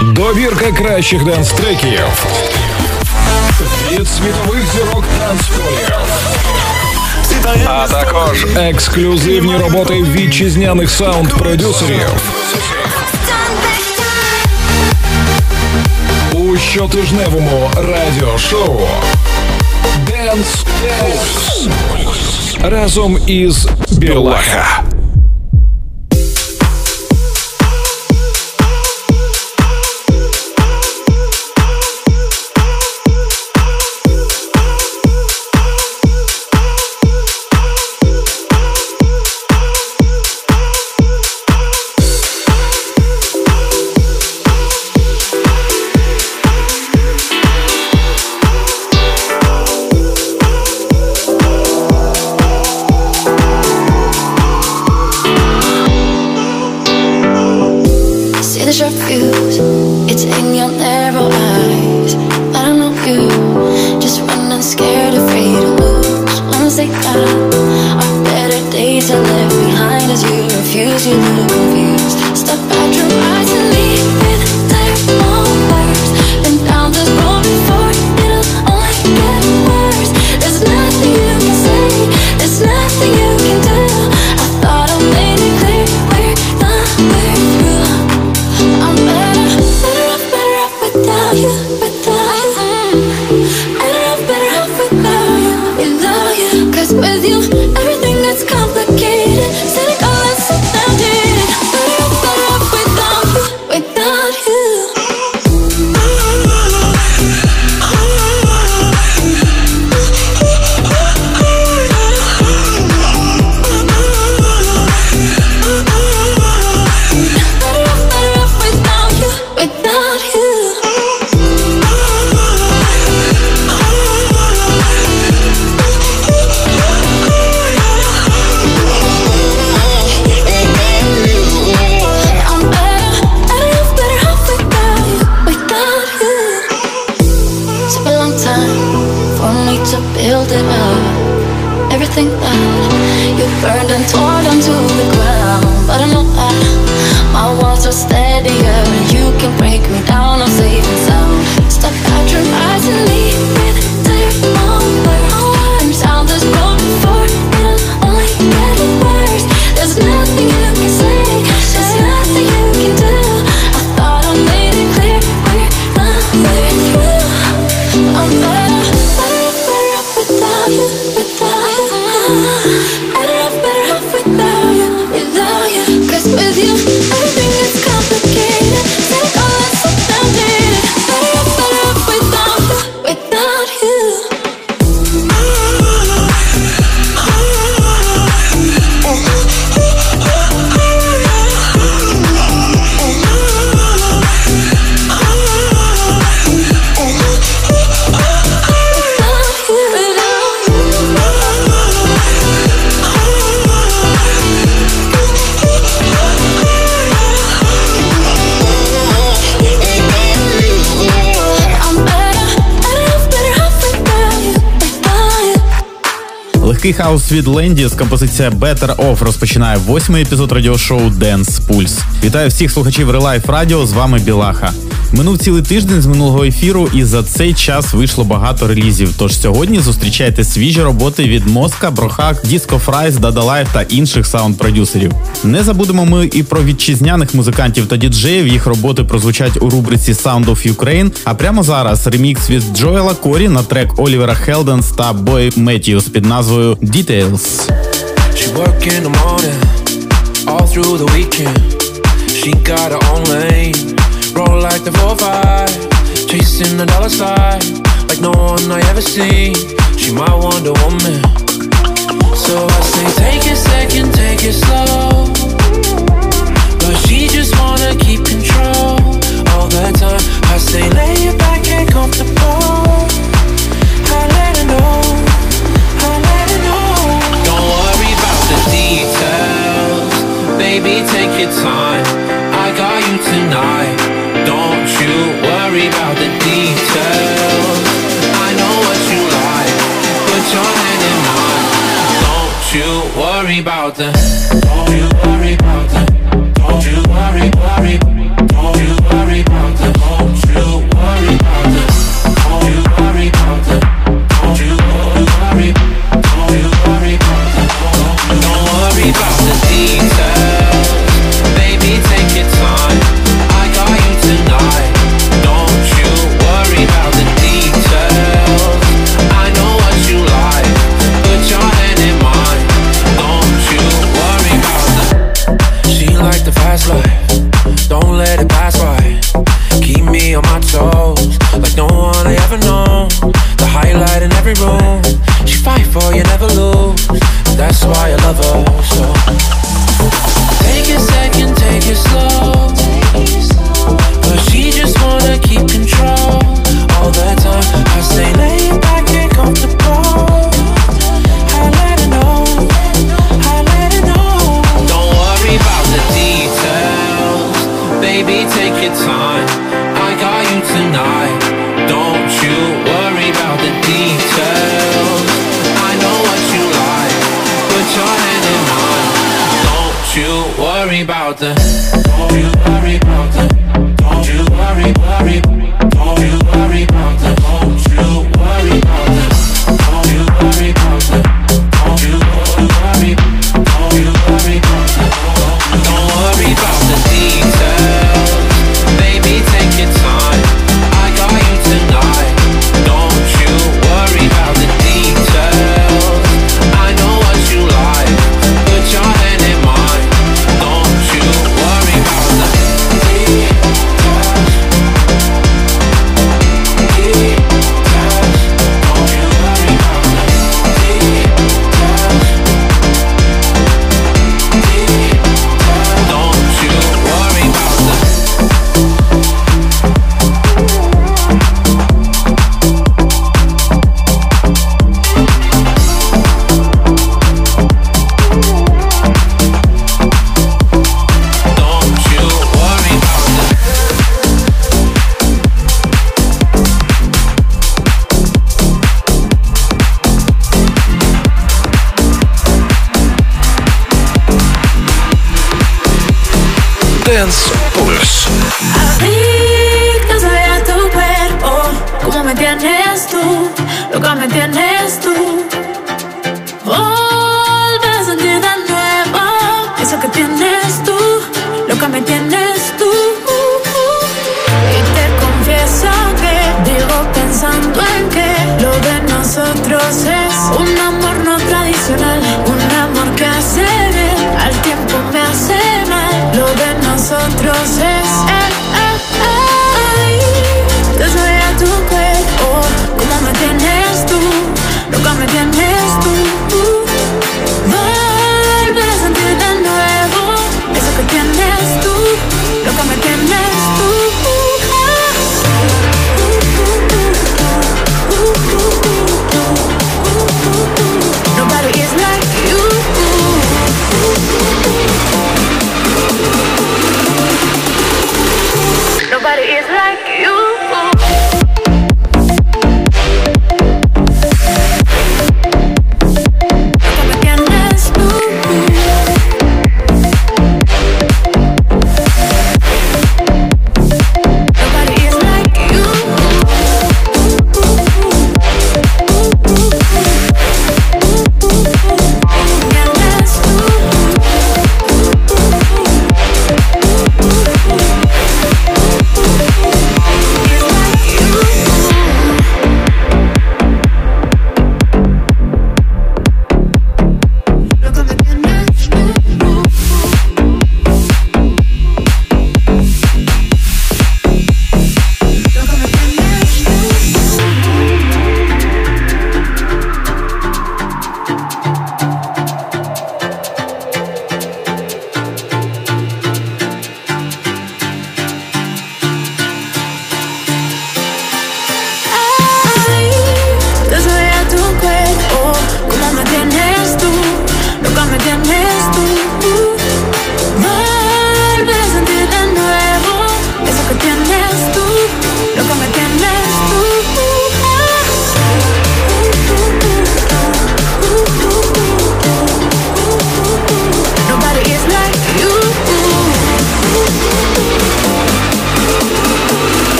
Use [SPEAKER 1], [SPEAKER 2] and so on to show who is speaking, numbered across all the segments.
[SPEAKER 1] Добірка кращих денс-треків від світових зірок танцполів. А також ексклюзивні роботи вітчизняних саунд-продюсерів. У щотижневому радіошоу Dance Pulse разом із Білаха.
[SPEAKER 2] Легкий хаос від Landis, композиція Better Off розпочинає восьмий епізод радіошоу Dance Pulse. Вітаю всіх слухачів Релайф Радіо. З вами Білаха. Минув цілий тиждень з минулого ефіру, і за цей час вийшло багато релізів. Тож сьогодні зустрічайте свіжі роботи від Moska, Brohug, Disco Fries, Dada та інших саунд-продюсерів. Не забудемо ми і про вітчизняних музикантів та діджеїв. Їх роботи прозвучать у рубриці Sound of Ukraine. А прямо зараз ремікс від Джоела Корі на трек Олівера Хелденс та Boy Matthews під назвою Details. She work. She got her own lane. Roll like the 4-5 Chasing the dollar side Like no one I ever seen She my Wonder Woman. So I say take it second, take it slow. But she just wanna keep control All the time. I say lay it back and comfortable. I let her know. I let her know. Don't worry about the details. Baby, take your time. I got you tonight don't you worry about the details. I know what you like. Put your hand in mine. Don't you worry about the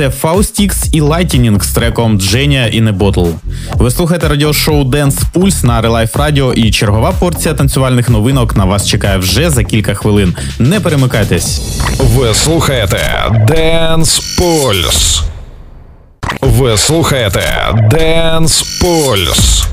[SPEAKER 2] це Faustix і Lightning з треком Дженя і Неботл. Ви слухаєте радіошоу Dance Pulse на Relife Radio і чергова порція танцювальних новинок на вас чекає вже за кілька хвилин. Не перемикайтесь.
[SPEAKER 3] Ви слухаєте Dance Pulse. Ви слухаєте Dance Pulse.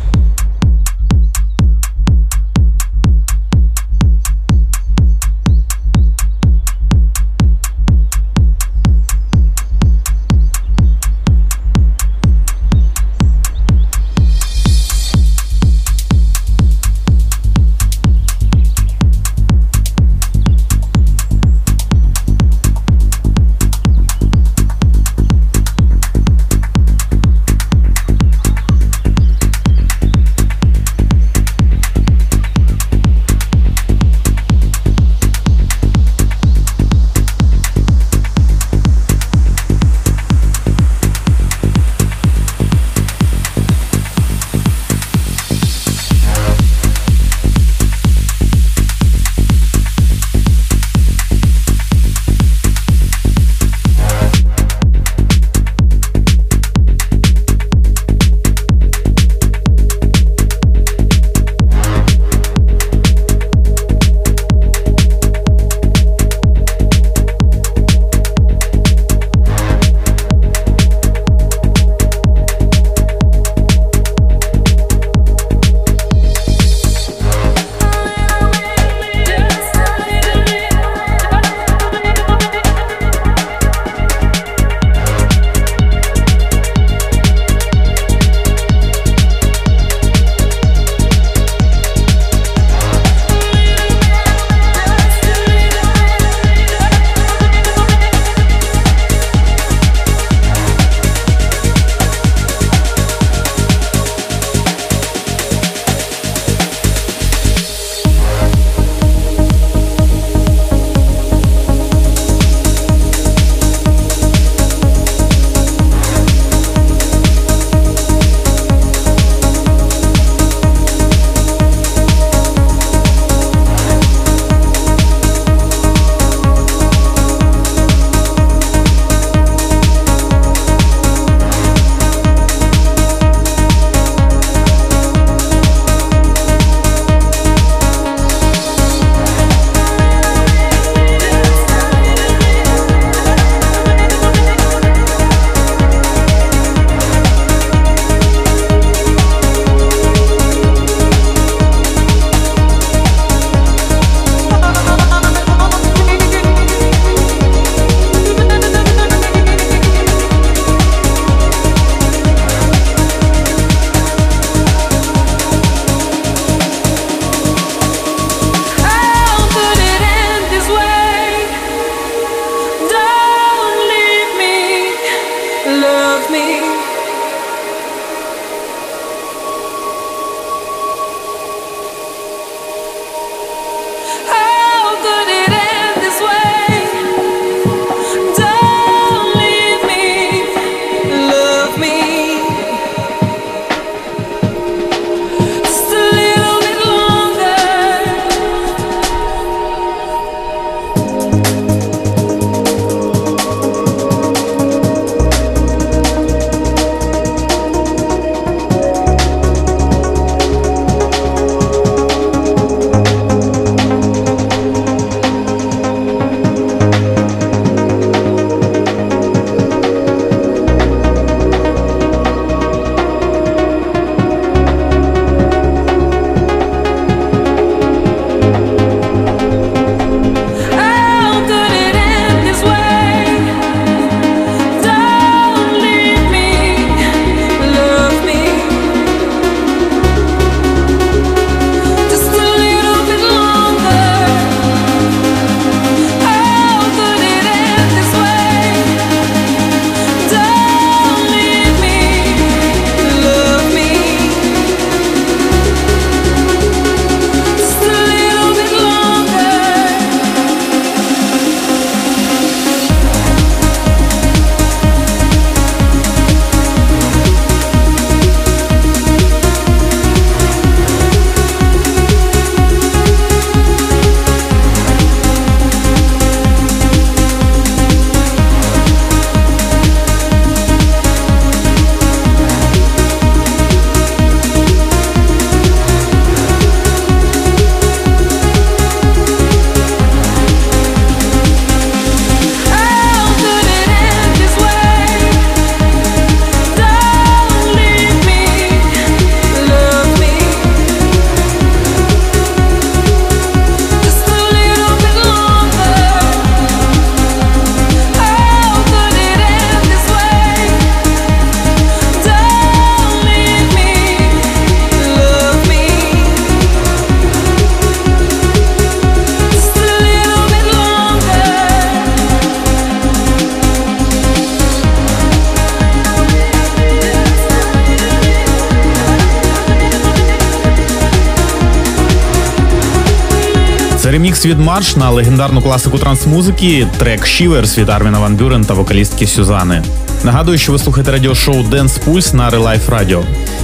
[SPEAKER 4] Від Марш на легендарну класику трансмузики, трек Shivers від Арміна Ван Бюрен та вокалістки Сюзани. Нагадую, що ви слухаєте радіошоу Dance Pulse на Relife Radio.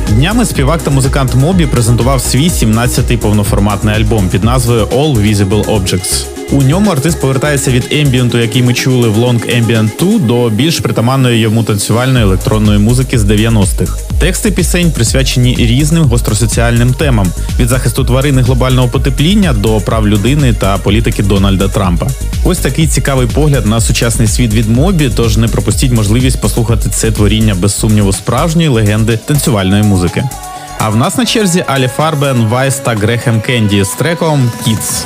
[SPEAKER 4] Днями співак та музикант Мобі презентував свій 17-й повноформатний альбом під назвою All Visible Objects. У ньому артист повертається від ембієнту, який ми чули в Long Ambient 2, до більш притаманної йому танцювальної електронної музики з 90-х. Тексти пісень присвячені різним гостросоціальним темам від захисту тварин і глобального потепління до прав людини та політики Дональда Трампа. Ось такий цікавий погляд на сучасний світ від Мобі. Тож не пропустіть можливість послухати це творіння без сумніву справжньої легенди танцювальної музики. А в нас на черзі Alle Farben, Vize та Грехем Кенді з треком Kids.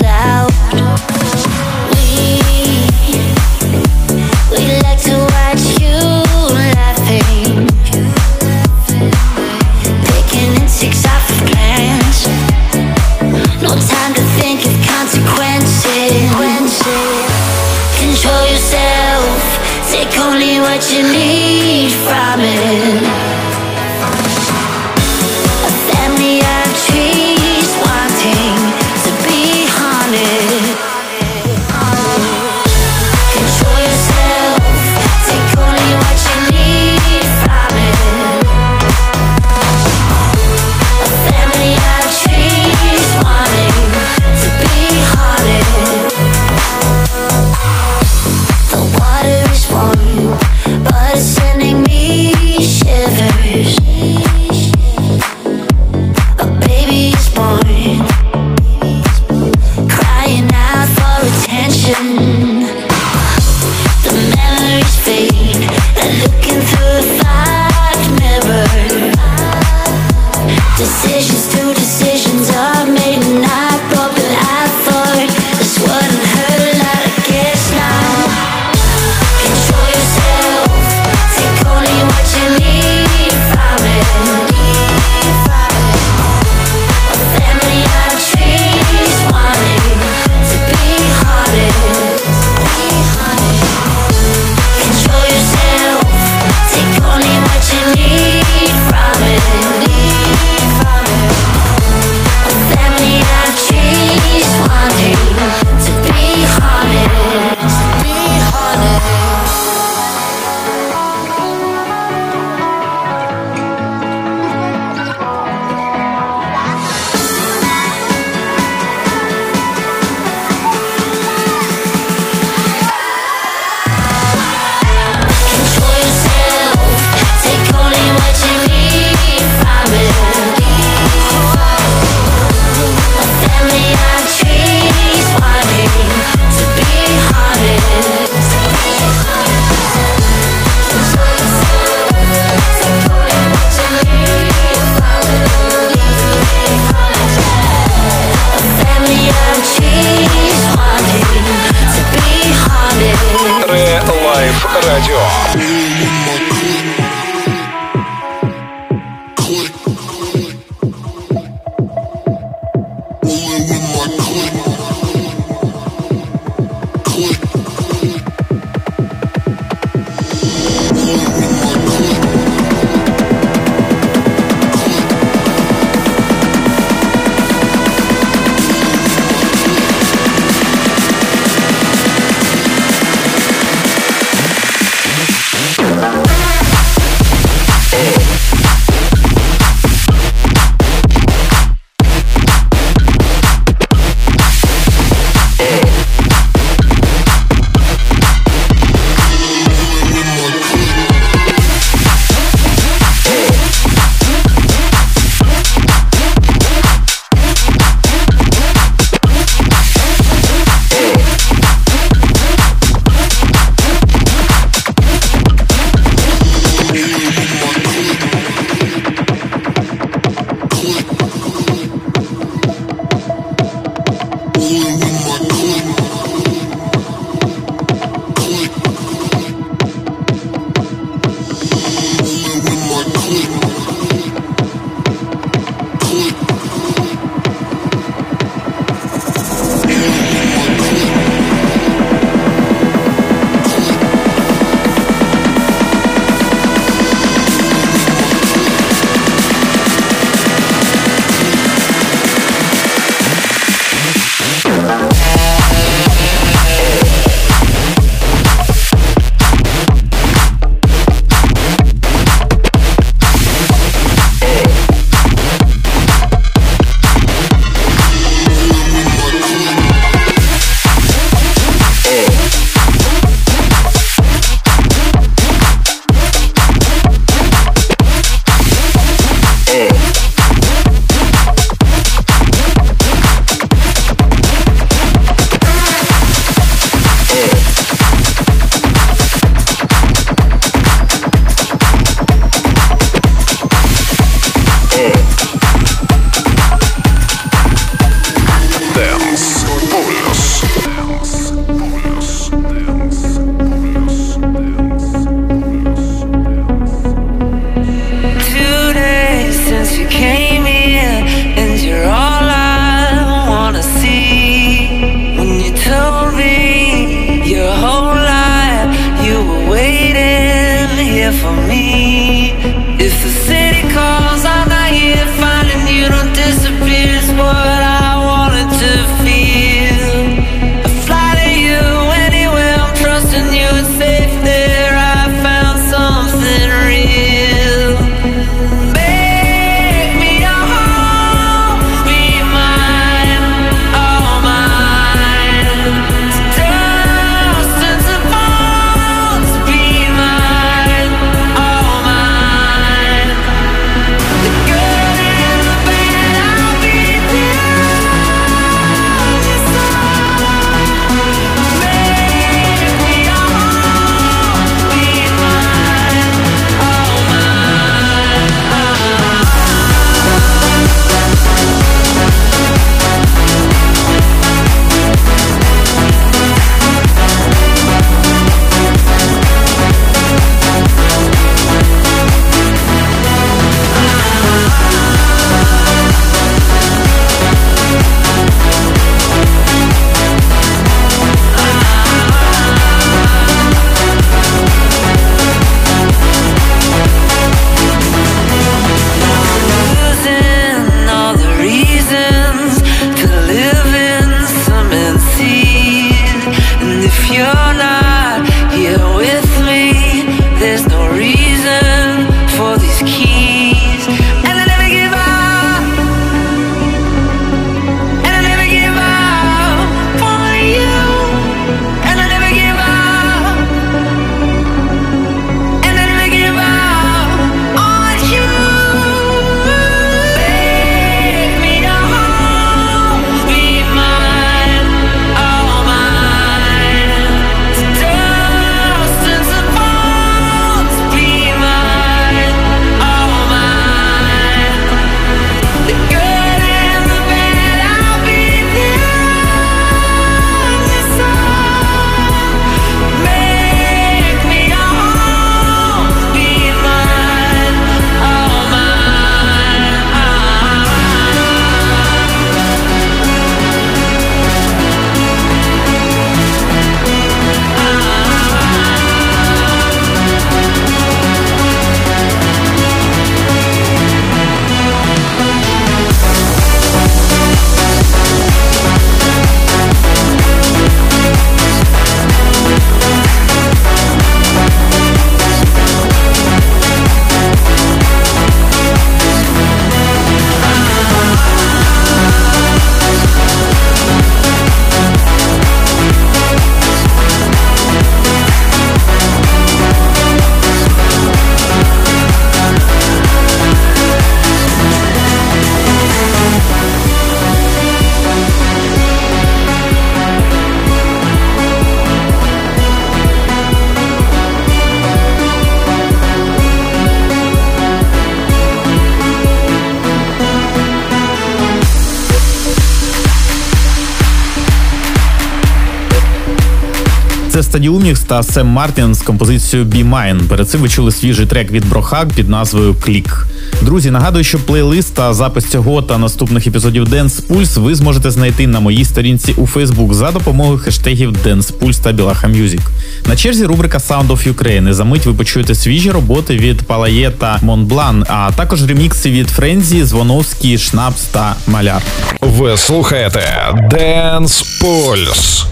[SPEAKER 2] Stadiumx та Сем Мартін з композицією Be Mine. Перед цим ви чули свіжий трек від Brohug під назвою Click. Друзі, нагадую, що плейлист та запис цього та наступних епізодів Dance Pulse ви зможете знайти на моїй сторінці у Facebook за допомогою хештегів Dance Pulse та Білаха Music. На черзі рубрика Sound of Ukraine. За мить ви почуєте свіжі роботи від Палає та Монблан, а також ремікси від Френзі, Звоновський, Шнапс та Маляр.
[SPEAKER 1] Ви слухаєте Dance Pulse.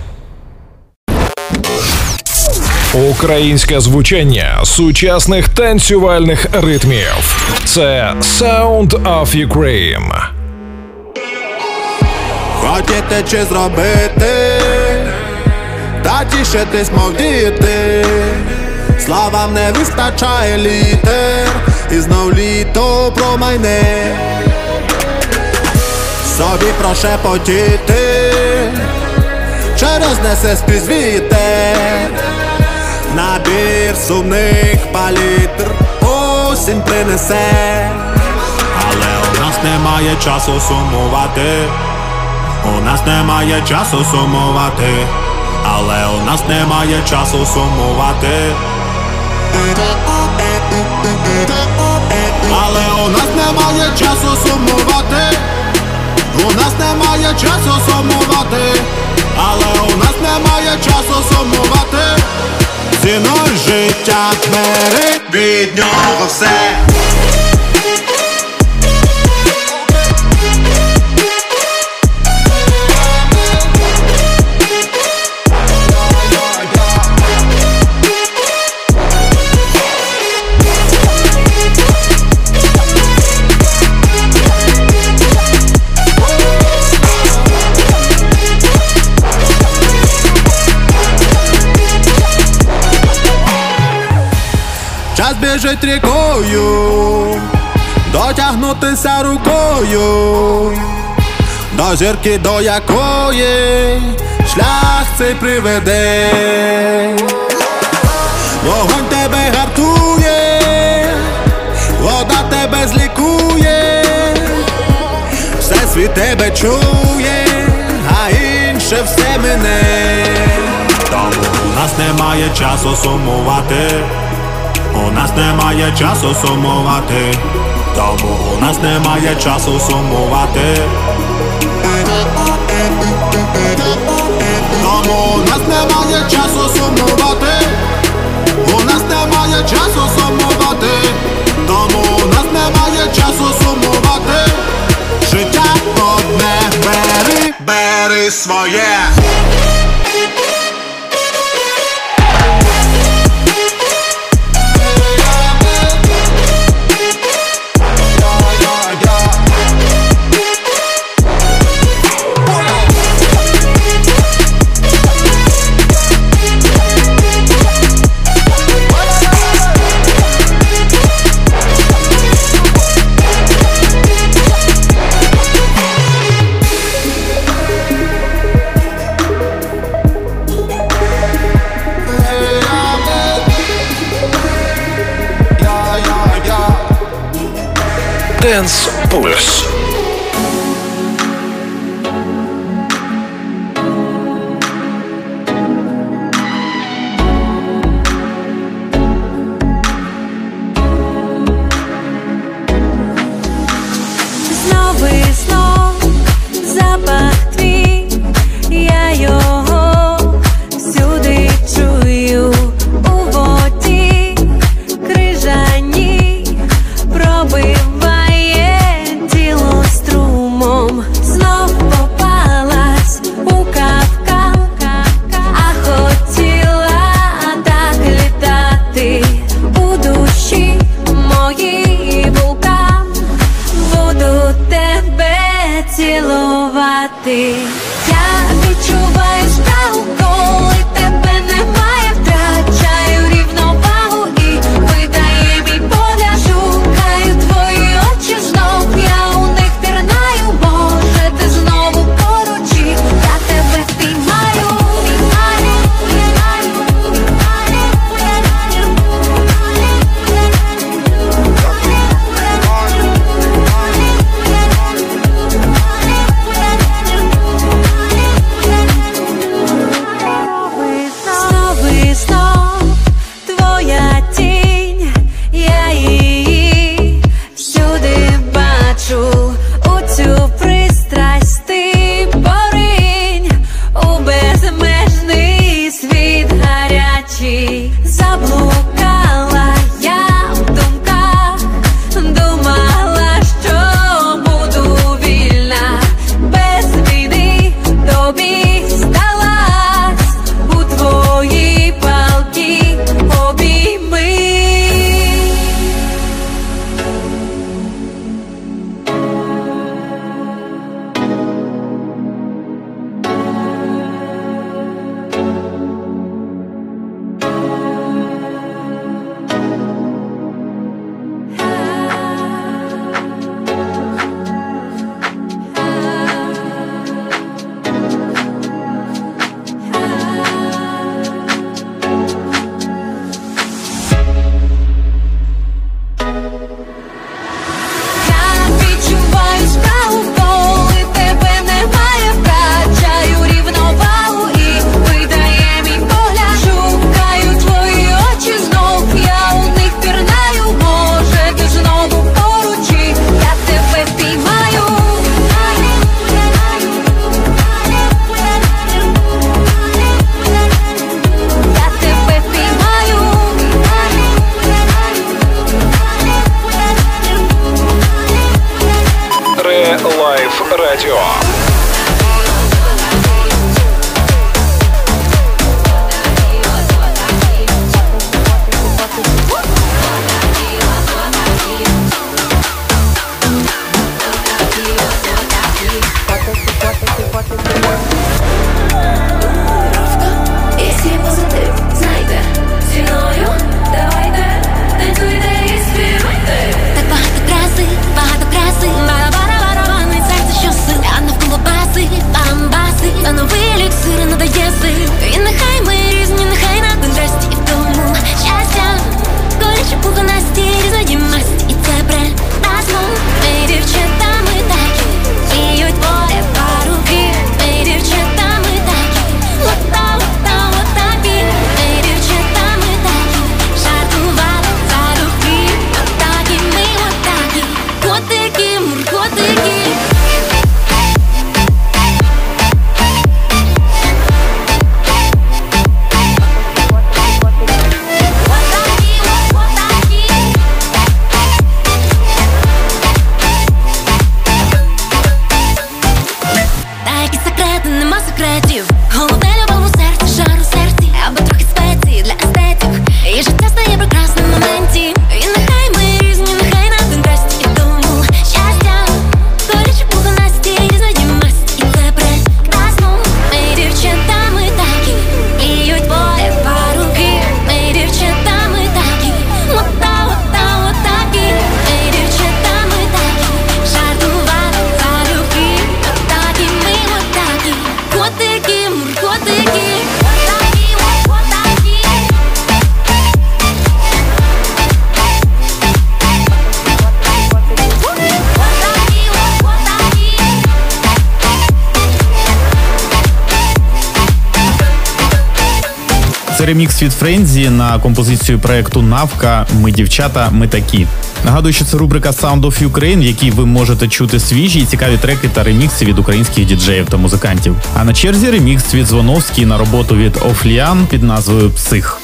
[SPEAKER 1] Українське звучання сучасних танцювальних ритмів. Це Sound of Ukraine.
[SPEAKER 5] Хотіти чи зробити, та тішитись мов діти. Словам не вистачає літер, і знов літо промайне. Собі прошепотіти, чи рознесе скрізь вітер. Набір сумних палітр осінь принесе. Але у нас немає часу сумувати. У нас немає часу сумувати, але у нас немає часу сумувати. Але у нас немає часу сумувати. У нас немає часу сумувати, але у нас немає часу сумувати. Ціною життя бери від нього все. Біжить рікою, дотягнутися рукою, до зірки, до якої шлях цей приведе. Вогонь тебе гартує, вода тебе злікує, все світ тебе чує, а інше все мене. Тому у нас немає часу сумувати. У нас немає часу сумувати, тому у нас немає часу сумувати. Тому у нас немає часу сумувати. У нас немає часу сумувати. Тому у нас немає часу сумувати. Життя одне бери, бери своє.
[SPEAKER 6] Polis. ремікс від Френзі на композицію проекту Навка Ми дівчата, ми такі. Нагадую, що це рубрика Sound of Ukraine, в якій ви можете чути свіжі і цікаві треки та ремікси від українських діджеїв та музикантів. А на черзі ремікс від Звоновський на роботу від Офліан під назвою Псих.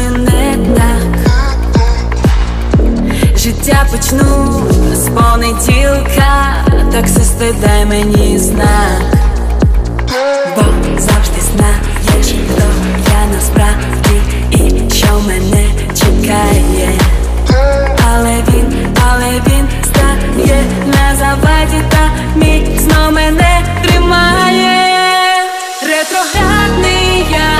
[SPEAKER 7] знаю не так. Життя
[SPEAKER 8] почну з понеділка, таксисти дай мені знак, бо завжди знаєш, хто я насправді і що мене чекає, але він, але він стає на заваді, та міцно мене тримає, ретроградний
[SPEAKER 9] я.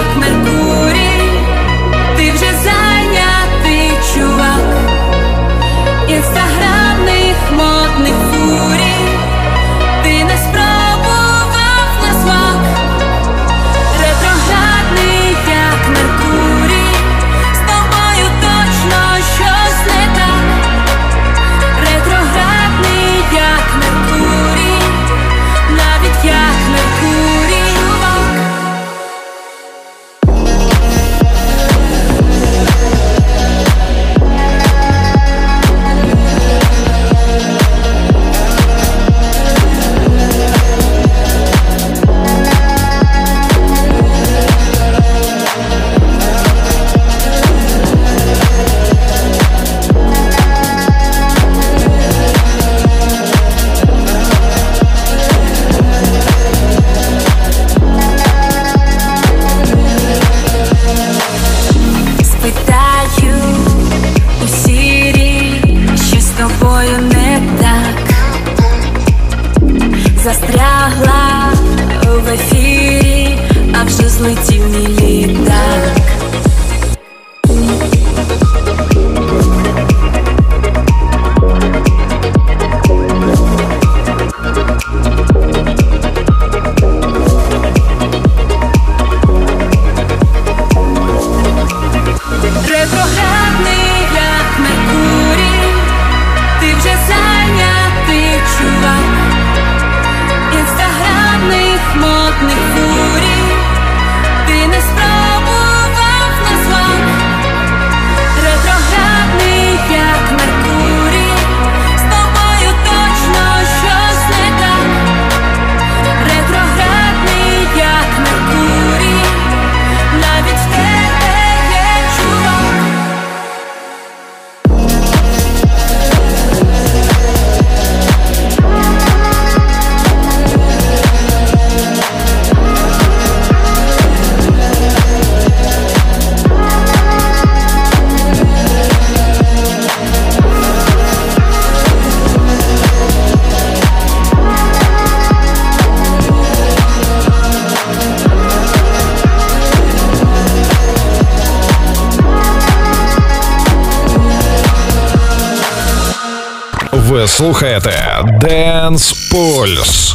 [SPEAKER 9] Слухаєте Dance Pulse.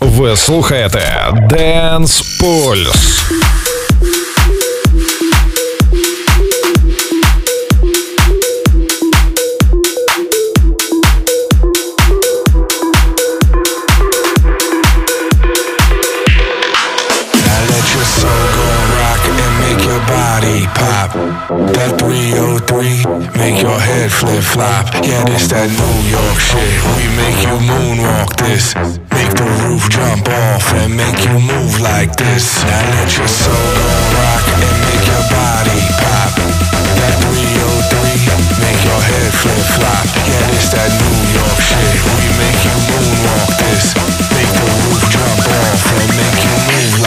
[SPEAKER 9] Ви слухаєте Dance Pulse.
[SPEAKER 10] Yeah, this that New York shit. We make you moonwalk this. Make the roof jump off and make you move like this. Now let your soul go rock and make your body pop. That 303 make your head flip flop. Yeah, this that New York shit. We make you moonwalk this. Make the roof jump off and make you move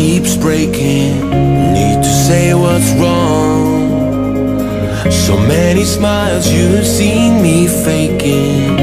[SPEAKER 11] keeps breaking. Need to say what's wrong. So many smiles you've seen me faking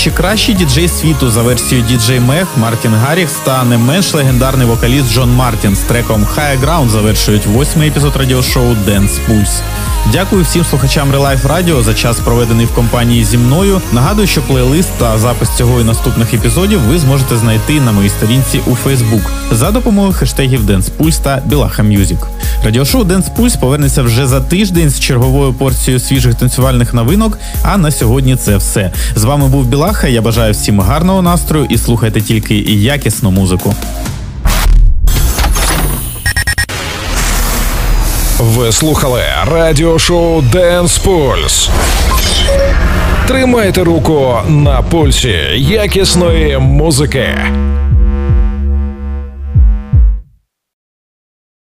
[SPEAKER 2] Тричі кращий діджей світу за версією DJ Mag Мартін Гаррікс та не менш легендарний вокаліст Джон Мартін з треком Higher Ground завершують восьмий епізод радіошоу Dance Pulse. Дякую всім слухачам Релайф Радіо за час, проведений в компанії зі мною. Нагадую, що плейлист та запис цього і наступних епізодів ви зможете знайти на моїй сторінці у Facebook за допомогою хештегів Dance Pulse та Білаха Music. Радіошоу Dance Pulse повернеться вже за тиждень з черговою порцією свіжих танцювальних новинок. А на сьогодні це все. З вами був Білаха. Я бажаю всім гарного настрою і слухайте тільки якісну музику.
[SPEAKER 1] Ви слухали радіошоу Dance Pulse. Тримайте руку на пульсі якісної музики.